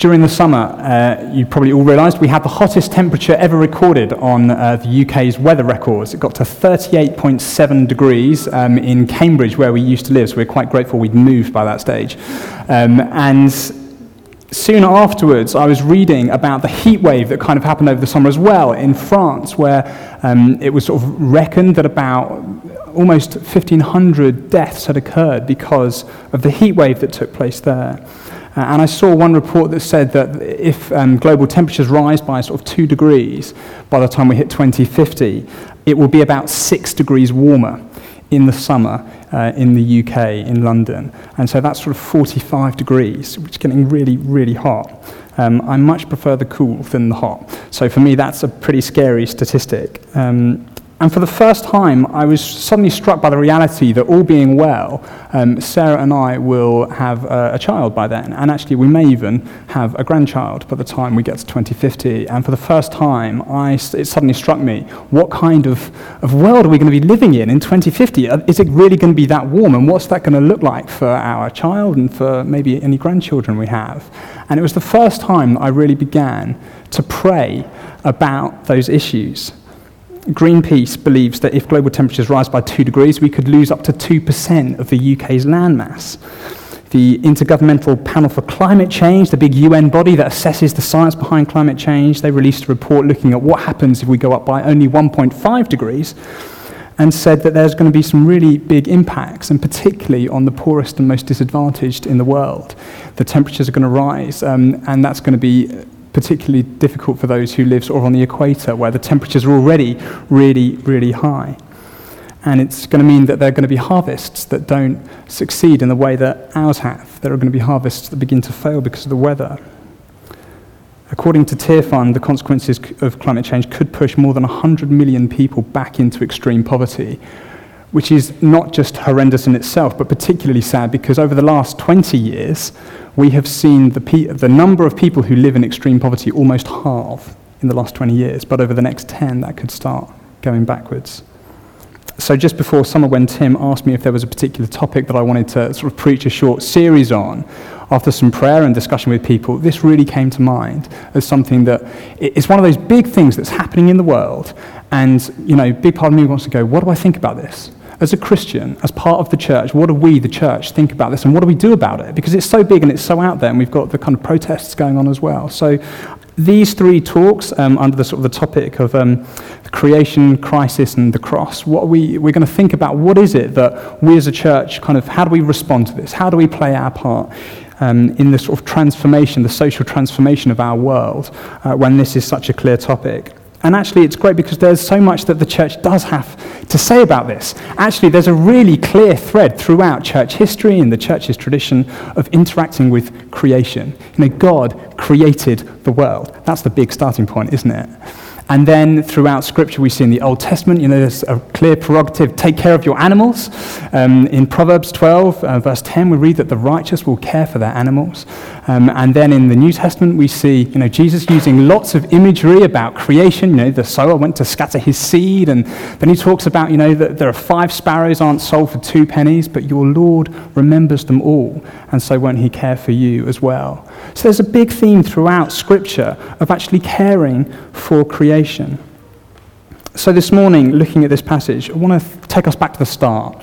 during the summer, uh, you probably all realised we had the hottest temperature ever recorded on uh, the UK's weather records. It got to 38.7 degrees um, in Cambridge, where we used to live, so we're quite grateful we'd moved by that stage. Um, and soon afterwards, I was reading about the heat wave that kind of happened over the summer as well in France, where um, it was sort of reckoned that about almost 1,500 deaths had occurred because of the heat wave that took place there. Uh, and I saw one report that said that if um, global temperatures rise by sort of two degrees by the time we hit 2050, it will be about six degrees warmer in the summer uh, in the UK, in London. And so that's sort of 45 degrees, which is getting really, really hot. Um, I much prefer the cool than the hot. So for me, that's a pretty scary statistic. Um, and for the first time, I was suddenly struck by the reality that all being well, um, Sarah and I will have a, a, child by then. And actually, we may even have a grandchild by the time we get to 2050. And for the first time, I, it suddenly struck me what kind of, of world are we going to be living in in 2050? Uh, is it really going to be that warm? And what's that going to look like for our child and for maybe any grandchildren we have? And it was the first time that I really began to pray about those issues. Greenpeace believes that if global temperatures rise by 2 degrees, we could lose up to 2% of the UK's landmass. The Intergovernmental Panel for Climate Change, the big UN body that assesses the science behind climate change, they released a report looking at what happens if we go up by only 1.5 degrees and said that there's going to be some really big impacts, and particularly on the poorest and most disadvantaged in the world. The temperatures are going to rise, um, and that's going to be particularly difficult for those who live sort of on the equator where the temperatures are already really, really high. And it's going to mean that there are going to be harvests that don't succeed in the way that ours have. There are going to be harvests that begin to fail because of the weather. According to Tearfund, the consequences of climate change could push more than 100 million people back into extreme poverty, which is not just horrendous in itself, but particularly sad because over the last 20 years, we have seen the, pe- the number of people who live in extreme poverty almost halve in the last 20 years, but over the next 10, that could start going backwards. So, just before summer, when Tim asked me if there was a particular topic that I wanted to sort of preach a short series on, after some prayer and discussion with people, this really came to mind as something that it's one of those big things that's happening in the world. And, you know, big part of me wants to go, what do I think about this? As a Christian, as part of the church, what do we, the church, think about this and what do we do about it? Because it's so big and it's so out there, and we've got the kind of protests going on as well. So these three talks um, under the sort of the topic of um, creation, crisis, and the cross, what we, we're going to think about what is it that we as a church kind of, how do we respond to this? How do we play our part? Um, in the sort of transformation, the social transformation of our world, uh, when this is such a clear topic. And actually, it's great because there's so much that the church does have to say about this. Actually, there's a really clear thread throughout church history and the church's tradition of interacting with creation. You know, God created the world. That's the big starting point, isn't it? And then throughout Scripture, we see in the Old Testament, you know, there's a clear prerogative take care of your animals. Um, in Proverbs 12, uh, verse 10, we read that the righteous will care for their animals. Um, and then in the New Testament, we see, you know, Jesus using lots of imagery about creation. You know, the sower went to scatter his seed. And then he talks about, you know, that there are five sparrows aren't sold for two pennies, but your Lord remembers them all. And so won't he care for you as well? So there's a big theme throughout Scripture of actually caring for creation. So this morning, looking at this passage, I want to take us back to the start.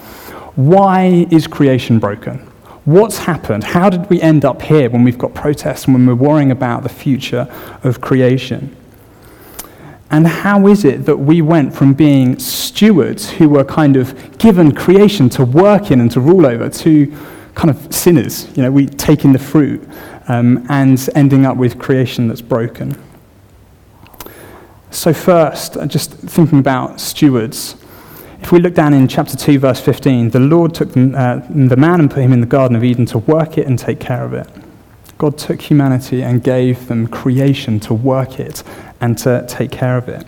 Why is creation broken? What's happened? How did we end up here when we've got protests and when we're worrying about the future of creation? And how is it that we went from being stewards who were kind of given creation to work in and to rule over to kind of sinners? You know, we taking the fruit um, and ending up with creation that's broken. So, first, just thinking about stewards. If we look down in chapter 2, verse 15, the Lord took the, uh, the man and put him in the Garden of Eden to work it and take care of it. God took humanity and gave them creation to work it and to take care of it.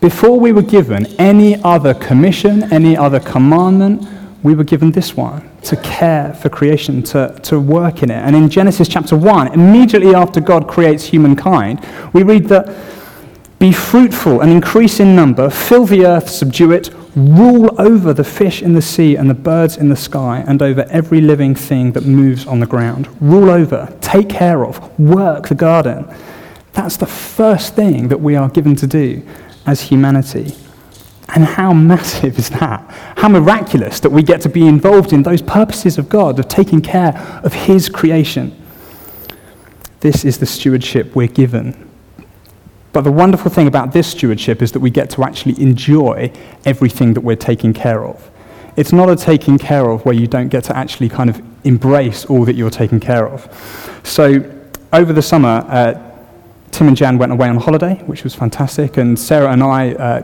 Before we were given any other commission, any other commandment, we were given this one to care for creation, to, to work in it. And in Genesis chapter 1, immediately after God creates humankind, we read that be fruitful and increase in number, fill the earth, subdue it, rule over the fish in the sea and the birds in the sky and over every living thing that moves on the ground. Rule over, take care of, work the garden. That's the first thing that we are given to do as humanity. And how massive is that? How miraculous that we get to be involved in those purposes of God, of taking care of His creation. This is the stewardship we're given. But the wonderful thing about this stewardship is that we get to actually enjoy everything that we're taking care of. It's not a taking care of where you don't get to actually kind of embrace all that you're taking care of. So, over the summer, uh, Tim and Jan went away on holiday, which was fantastic, and Sarah and I uh,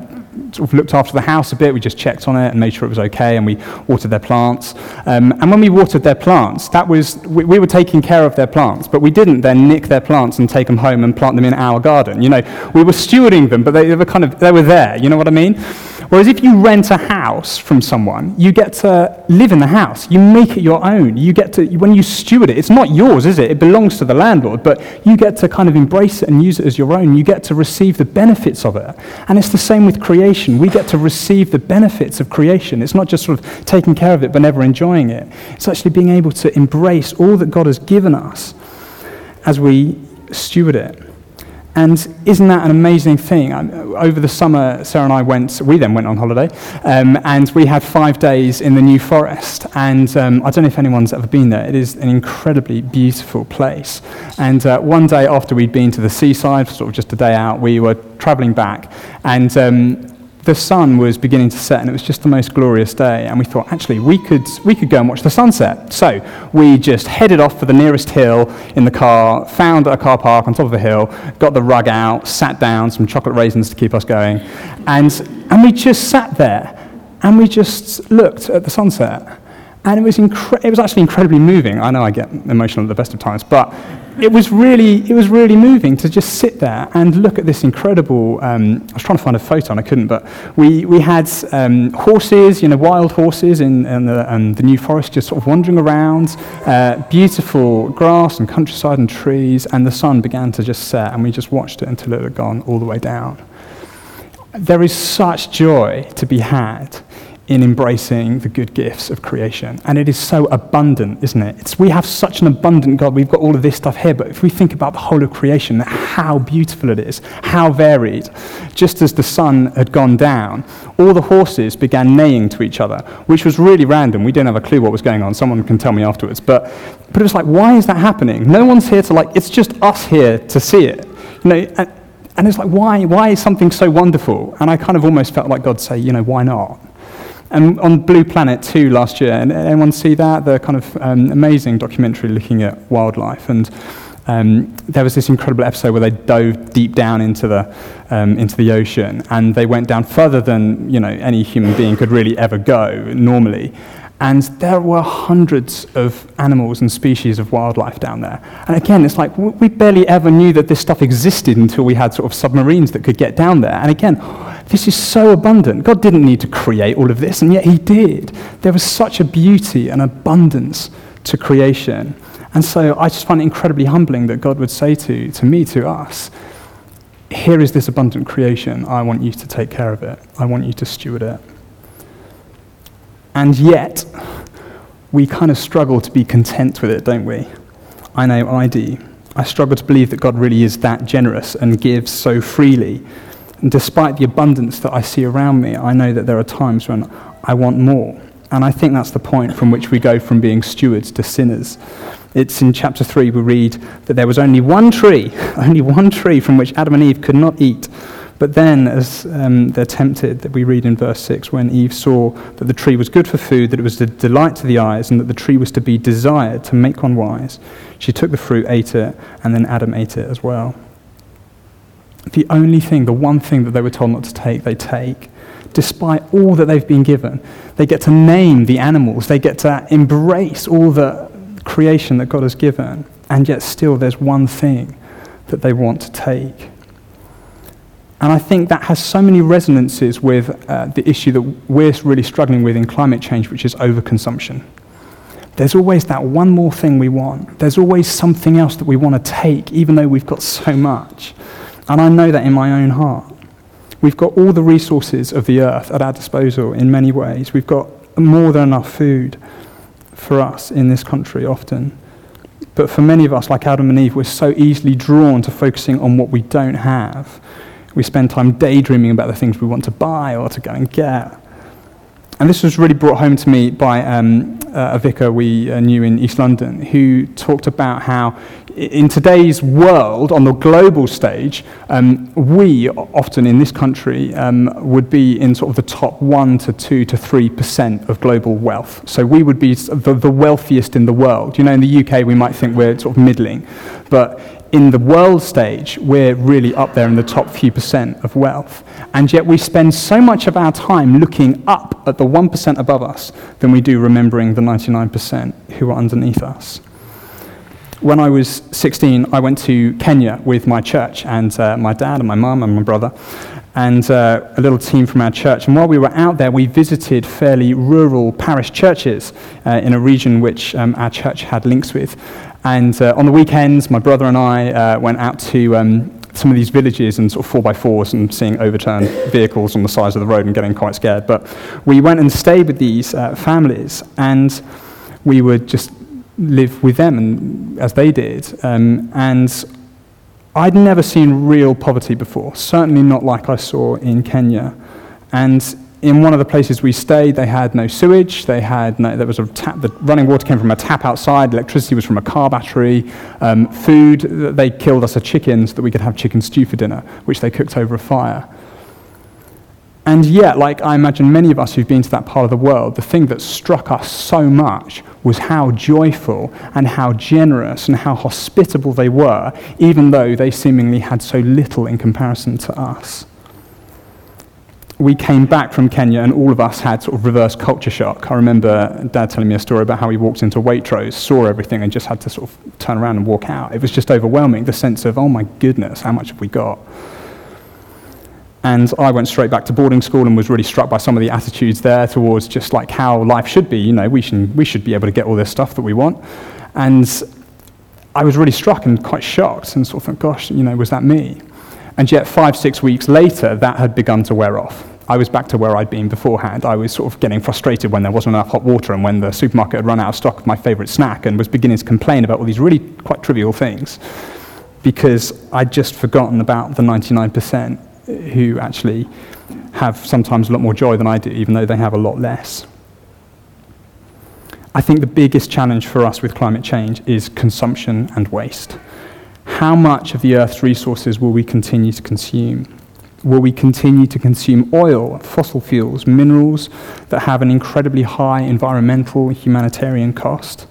sort of looked after the house a bit. We just checked on it and made sure it was okay, and we watered their plants. Um, and when we watered their plants, that was we, we, were taking care of their plants, but we didn't then nick their plants and take them home and plant them in our garden. You know, we were stewarding them, but they, they were kind of they were there. You know what I mean? Whereas if you rent a house from someone, you get to live in the house. You make it your own. You get to, when you steward it, it's not yours, is it? It belongs to the landlord, but you get to kind of embrace it and use it as your own. You get to receive the benefits of it. And it's the same with creation. We get to receive the benefits of creation. It's not just sort of taking care of it but never enjoying it. It's actually being able to embrace all that God has given us as we steward it. And isn't that an amazing thing? Over the summer, Sarah and I went, we then went on holiday, um, and we had five days in the New Forest. And um, I don't know if anyone's ever been there. It is an incredibly beautiful place. And uh, one day after we'd been to the seaside, sort of just a day out, we were traveling back. And um, the sun was beginning to set and it was just the most glorious day and we thought actually we could we could go and watch the sunset so we just headed off for the nearest hill in the car found a car park on top of a hill got the rug out sat down some chocolate raisins to keep us going and and we just sat there and we just looked at the sunset and it was, incre- it was actually incredibly moving. I know I get emotional at the best of times, but it was really, it was really moving to just sit there and look at this incredible. Um, I was trying to find a photo and I couldn't, but we, we had um, horses, you know, wild horses in, the, the New Forest just sort of wandering around, uh, beautiful grass and countryside and trees, and the sun began to just set, and we just watched it until it had gone all the way down. There is such joy to be had in embracing the good gifts of creation. And it is so abundant, isn't it? It's, we have such an abundant God. We've got all of this stuff here, but if we think about the whole of creation, how beautiful it is, how varied. Just as the sun had gone down, all the horses began neighing to each other, which was really random. We didn't have a clue what was going on. Someone can tell me afterwards. But, but it was like, why is that happening? No one's here to, like, it's just us here to see it. You know, and, and it's like, why, why is something so wonderful? And I kind of almost felt like God say, you know, why not? And on Blue Planet 2 last year, and anyone see that? The kind of um, amazing documentary looking at wildlife. And um, there was this incredible episode where they dove deep down into the, um, into the ocean, and they went down further than you know, any human being could really ever go normally. And there were hundreds of animals and species of wildlife down there. And again, it's like we barely ever knew that this stuff existed until we had sort of submarines that could get down there. And again, this is so abundant. God didn't need to create all of this, and yet He did. There was such a beauty and abundance to creation. And so I just find it incredibly humbling that God would say to, to me, to us, here is this abundant creation. I want you to take care of it. I want you to steward it. And yet, we kind of struggle to be content with it, don't we? I know I do. I struggle to believe that God really is that generous and gives so freely. And despite the abundance that I see around me, I know that there are times when I want more. And I think that's the point from which we go from being stewards to sinners. It's in chapter 3 we read that there was only one tree, only one tree from which Adam and Eve could not eat. But then, as um, they're tempted, that we read in verse 6, when Eve saw that the tree was good for food, that it was a delight to the eyes, and that the tree was to be desired to make one wise, she took the fruit, ate it, and then Adam ate it as well. The only thing, the one thing that they were told not to take, they take. Despite all that they've been given, they get to name the animals, they get to embrace all the creation that God has given, and yet still there's one thing that they want to take. And I think that has so many resonances with uh, the issue that we're really struggling with in climate change, which is overconsumption. There's always that one more thing we want. There's always something else that we want to take, even though we've got so much. And I know that in my own heart. We've got all the resources of the earth at our disposal in many ways. We've got more than enough food for us in this country often. But for many of us, like Adam and Eve, we're so easily drawn to focusing on what we don't have. We spend time daydreaming about the things we want to buy or to go and get. And this was really brought home to me by um, a vicar we uh, knew in East London who talked about how, in today's world, on the global stage, um, we often in this country um, would be in sort of the top one to two to three percent of global wealth. So we would be the, the wealthiest in the world. You know, in the UK, we might think we're sort of middling, but in the world stage, we're really up there in the top few percent of wealth. And yet we spend so much of our time looking up at the 1% above us than we do remembering the 99% who are underneath us. When I was 16, I went to Kenya with my church and uh, my dad and my mum and my brother and uh, a little team from our church. And while we were out there, we visited fairly rural parish churches uh, in a region which um, our church had links with. And uh, on the weekends, my brother and I uh, went out to um, some of these villages and sort of four by fours and seeing overturned vehicles on the sides of the road and getting quite scared. But we went and stayed with these uh, families, and we would just live with them and, as they did. Um, and I'd never seen real poverty before, certainly not like I saw in Kenya. And in one of the places we stayed, they had no sewage. They had no, there was a tap. The running water came from a tap outside. Electricity was from a car battery. Um, food, they killed us a chicken so that we could have chicken stew for dinner, which they cooked over a fire. And yet, like I imagine many of us who've been to that part of the world, the thing that struck us so much was how joyful and how generous and how hospitable they were, even though they seemingly had so little in comparison to us we came back from Kenya and all of us had sort of reverse culture shock. I remember Dad telling me a story about how he walked into Waitrose, saw everything, and just had to sort of turn around and walk out. It was just overwhelming, the sense of, oh my goodness, how much have we got? And I went straight back to boarding school and was really struck by some of the attitudes there towards just like how life should be. You know, we should, we should be able to get all this stuff that we want. And I was really struck and quite shocked and sort of thought, gosh, you know, was that me? And yet, five, six weeks later, that had begun to wear off. I was back to where I'd been beforehand. I was sort of getting frustrated when there wasn't enough hot water and when the supermarket had run out of stock of my favorite snack and was beginning to complain about all these really quite trivial things because I'd just forgotten about the 99% who actually have sometimes a lot more joy than I do, even though they have a lot less. I think the biggest challenge for us with climate change is consumption and waste how much of the Earth's resources will we continue to consume? Will we continue to consume oil, fossil fuels, minerals that have an incredibly high environmental, humanitarian cost?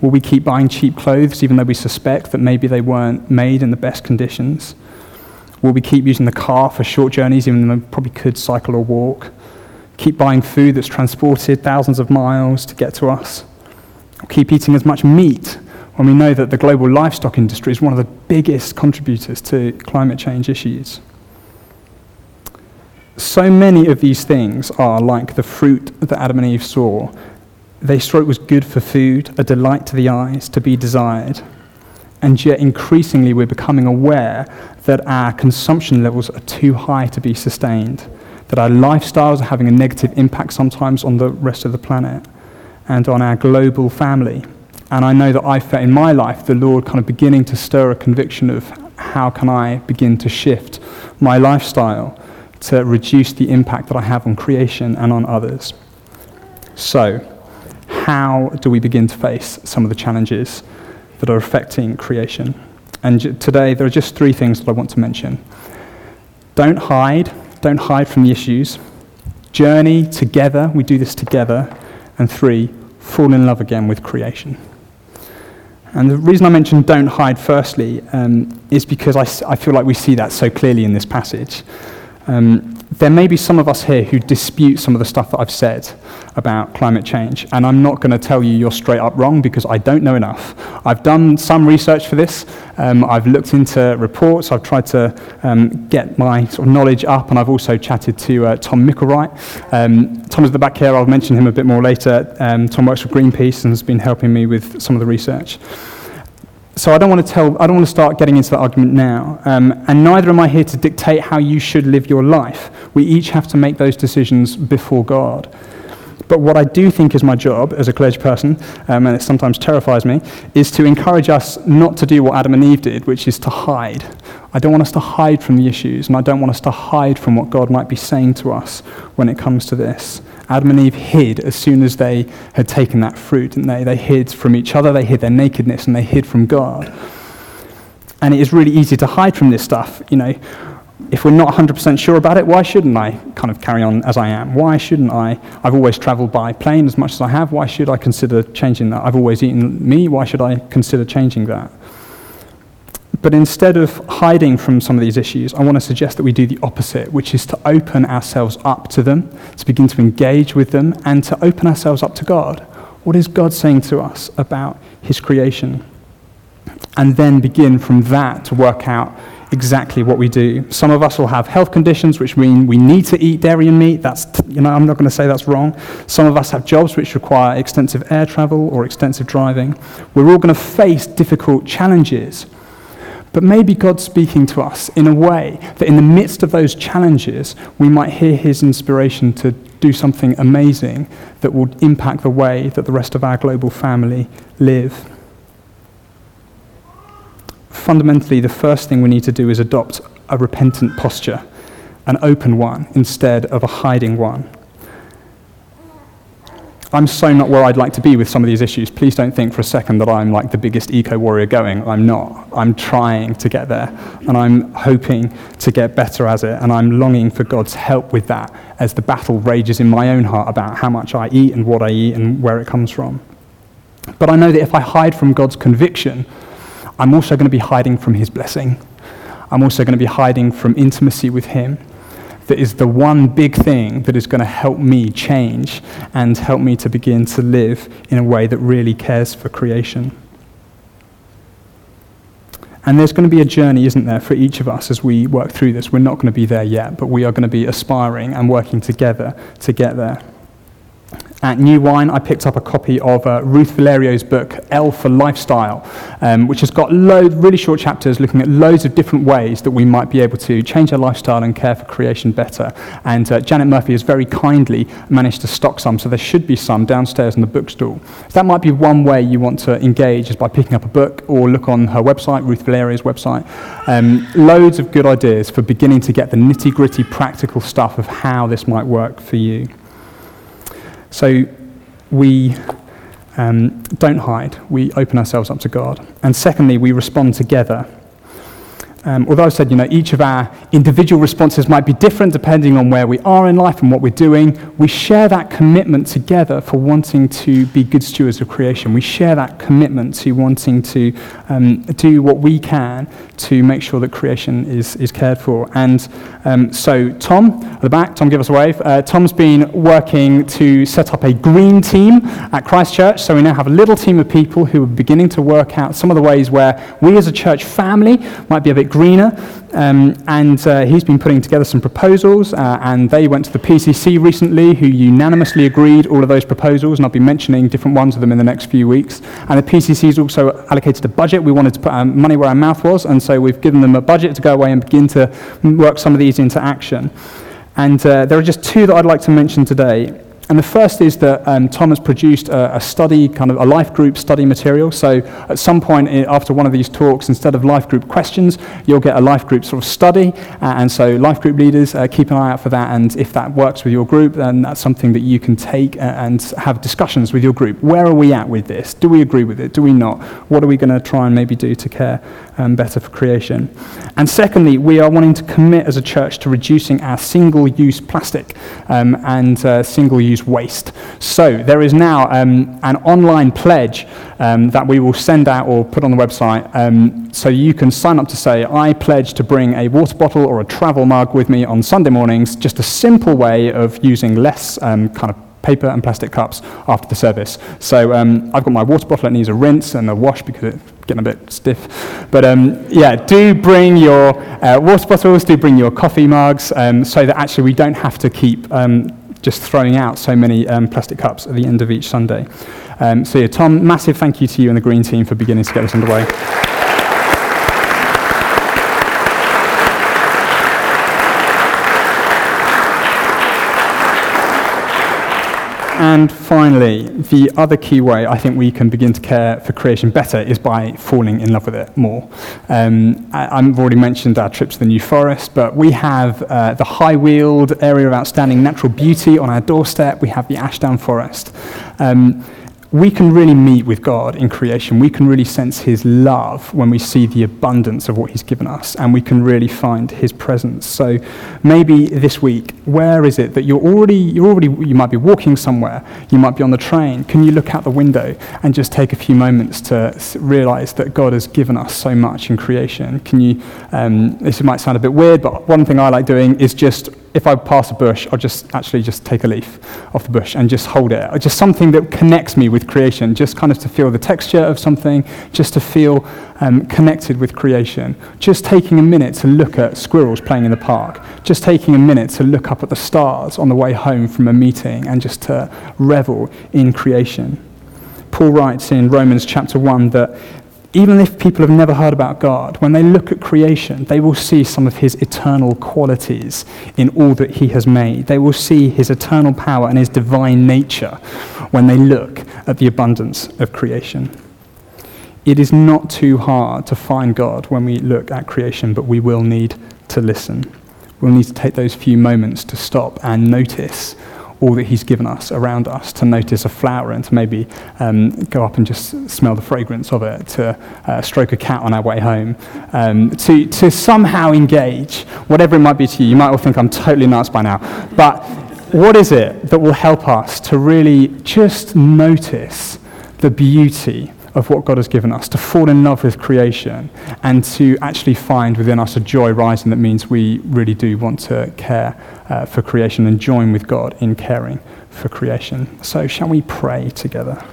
Will we keep buying cheap clothes even though we suspect that maybe they weren't made in the best conditions? Will we keep using the car for short journeys even though we probably could cycle or walk? Keep buying food that's transported thousands of miles to get to us? keep eating as much meat when we know that the global livestock industry is one of the biggest contributors to climate change issues. So many of these things are like the fruit that Adam and Eve saw. They saw it was good for food, a delight to the eyes, to be desired. And yet, increasingly, we're becoming aware that our consumption levels are too high to be sustained, that our lifestyles are having a negative impact sometimes on the rest of the planet and on our global family. And I know that I felt in my life the Lord kind of beginning to stir a conviction of how can I begin to shift my lifestyle to reduce the impact that I have on creation and on others. So, how do we begin to face some of the challenges that are affecting creation? And today, there are just three things that I want to mention. Don't hide, don't hide from the issues. Journey together, we do this together. And three, fall in love again with creation. And the reason I mentioned don't hide firstly um, is because I, I, feel like we see that so clearly in this passage. Um, there may be some of us here who dispute some of the stuff that I've said about climate change, and I'm not going to tell you you're straight up wrong because I don't know enough. I've done some research for this. Um, I've looked into reports. I've tried to um, get my sort of knowledge up, and I've also chatted to uh, Tom Micklewright. Um, is the back here. I'll mention him a bit more later. Um, Tom works for Greenpeace and has been helping me with some of the research. So I don't want to tell, I don't want to start getting into that argument now. Um, and neither am I here to dictate how you should live your life. We each have to make those decisions before God. But what I do think is my job as a clergy person, um, and it sometimes terrifies me, is to encourage us not to do what Adam and Eve did, which is to hide. I don't want us to hide from the issues, and I don't want us to hide from what God might be saying to us when it comes to this. Adam and Eve hid as soon as they had taken that fruit, didn't they? They hid from each other, they hid their nakedness, and they hid from God. And it is really easy to hide from this stuff. You know, if we're not 100% sure about it, why shouldn't I kind of carry on as I am? Why shouldn't I? I've always traveled by plane as much as I have. Why should I consider changing that? I've always eaten meat. Why should I consider changing that? But instead of hiding from some of these issues, I want to suggest that we do the opposite, which is to open ourselves up to them, to begin to engage with them, and to open ourselves up to God. What is God saying to us about His creation? And then begin from that to work out exactly what we do. Some of us will have health conditions which mean we need to eat dairy and meat. That's, you know, I'm not going to say that's wrong. Some of us have jobs which require extensive air travel or extensive driving. We're all going to face difficult challenges. But maybe God's speaking to us in a way that in the midst of those challenges, we might hear his inspiration to do something amazing that will impact the way that the rest of our global family live. Fundamentally, the first thing we need to do is adopt a repentant posture, an open one, instead of a hiding one. I'm so not where I'd like to be with some of these issues. Please don't think for a second that I'm like the biggest eco warrior going. I'm not. I'm trying to get there, and I'm hoping to get better as it, and I'm longing for God's help with that as the battle rages in my own heart about how much I eat and what I eat and where it comes from. But I know that if I hide from God's conviction, I'm also going to be hiding from His blessing. I'm also going to be hiding from intimacy with Him that is the one big thing that is going to help me change and help me to begin to live in a way that really cares for creation. And there's going to be a journey, isn't there, for each of us as we work through this. We're not going to be there yet, but we are going to be aspiring and working together to get there. At New Wine, I picked up a copy of uh, Ruth Valerio's book, L for Lifestyle, um, which has got loads, really short chapters looking at loads of different ways that we might be able to change our lifestyle and care for creation better. And uh, Janet Murphy has very kindly managed to stock some, so there should be some downstairs in the bookstall. So that might be one way you want to engage, is by picking up a book or look on her website, Ruth Valerio's website. Um, loads of good ideas for beginning to get the nitty gritty practical stuff of how this might work for you. So we um, don't hide, we open ourselves up to God. And secondly, we respond together um, although I said, you know, each of our individual responses might be different depending on where we are in life and what we're doing, we share that commitment together for wanting to be good stewards of creation. We share that commitment to wanting to um, do what we can to make sure that creation is, is cared for. And um, so, Tom, at the back, Tom, give us a wave. Uh, Tom's been working to set up a green team at Christchurch. So, we now have a little team of people who are beginning to work out some of the ways where we as a church family might be a bit greener. Um, and uh, he's been putting together some proposals, uh, and they went to the PCC recently, who unanimously agreed all of those proposals, and I'll be mentioning different ones of them in the next few weeks. And the PCC has also allocated a budget. We wanted to put our money where our mouth was, and so we've given them a budget to go away and begin to work some of these into action. And uh, there are just two that I'd like to mention today. And the first is that um, Tom has produced a, a, study, kind of a life group study material. So at some point after one of these talks, instead of life group questions, you'll get a life group sort of study. Uh, and so life group leaders, uh, keep an eye out for that. And if that works with your group, then that's something that you can take uh, and have discussions with your group. Where are we at with this? Do we agree with it? Do we not? What are we going to try and maybe do to care um, better for creation? And secondly, we are wanting to commit as a church to reducing our single-use plastic um, and uh, single-use waste. So there is now um, an online pledge um, that we will send out or put on the website. Um, so you can sign up to say, I pledge to bring a water bottle or a travel mug with me on Sunday mornings, just a simple way of using less um, kind of paper and plastic cups after the service. So um, I've got my water bottle, it needs a rinse and a wash because it's getting a bit stiff. But um, yeah, do bring your uh, water bottles, do bring your coffee mugs um, so that actually we don't have to keep um, just throwing out so many um, plastic cups at the end of each Sunday. Um, so, yeah, Tom, massive thank you to you and the Green Team for beginning to get this underway. And finally, the other key way I think we can begin to care for creation better is by falling in love with it more. Um, I, have already mentioned our trip to the New Forest, but we have uh, the High Weald area of outstanding natural beauty on our doorstep. We have the Ashdown Forest. Um, we can really meet with God in creation. We can really sense His love when we see the abundance of what He's given us, and we can really find His presence. So maybe this week, where is it that you're already, you're already, you might be walking somewhere, you might be on the train. Can you look out the window and just take a few moments to realize that God has given us so much in creation? Can you, um, this might sound a bit weird, but one thing I like doing is just if I pass a bush, I'll just actually just take a leaf off the bush and just hold it. Just something that connects me with creation, just kind of to feel the texture of something, just to feel um, connected with creation. Just taking a minute to look at squirrels playing in the park. Just taking a minute to look up at the stars on the way home from a meeting and just to revel in creation. Paul writes in Romans chapter 1 that even if people have never heard about God, when they look at creation, they will see some of his eternal qualities in all that he has made. They will see his eternal power and his divine nature when they look at the abundance of creation. It is not too hard to find God when we look at creation, but we will need to listen. We'll need to take those few moments to stop and notice all that He's given us around us, to notice a flower and to maybe um, go up and just smell the fragrance of it, to uh, stroke a cat on our way home, um, to, to somehow engage, whatever it might be to you. You might all think I'm totally nuts by now. But what is it that will help us to really just notice the beauty of what God has given us, to fall in love with creation, and to actually find within us a joy rising that means we really do want to care uh, for creation and join with God in caring for creation. So, shall we pray together?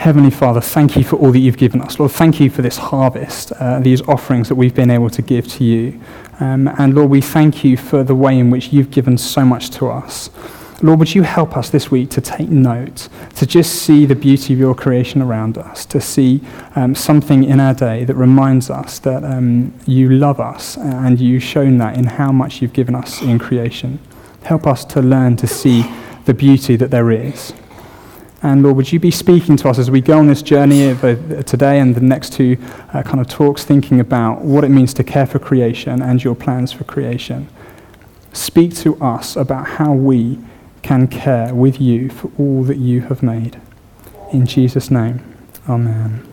Heavenly Father, thank you for all that you've given us. Lord, thank you for this harvest, uh, these offerings that we've been able to give to you. Um, and Lord, we thank you for the way in which you've given so much to us. Lord, would you help us this week to take note, to just see the beauty of your creation around us, to see um, something in our day that reminds us that um, you love us and you've shown that in how much you've given us in creation. Help us to learn to see the beauty that there is. And Lord, would you be speaking to us as we go on this journey of today and the next two uh, kind of talks, thinking about what it means to care for creation and your plans for creation? Speak to us about how we can care with you for all that you have made. In Jesus' name, amen.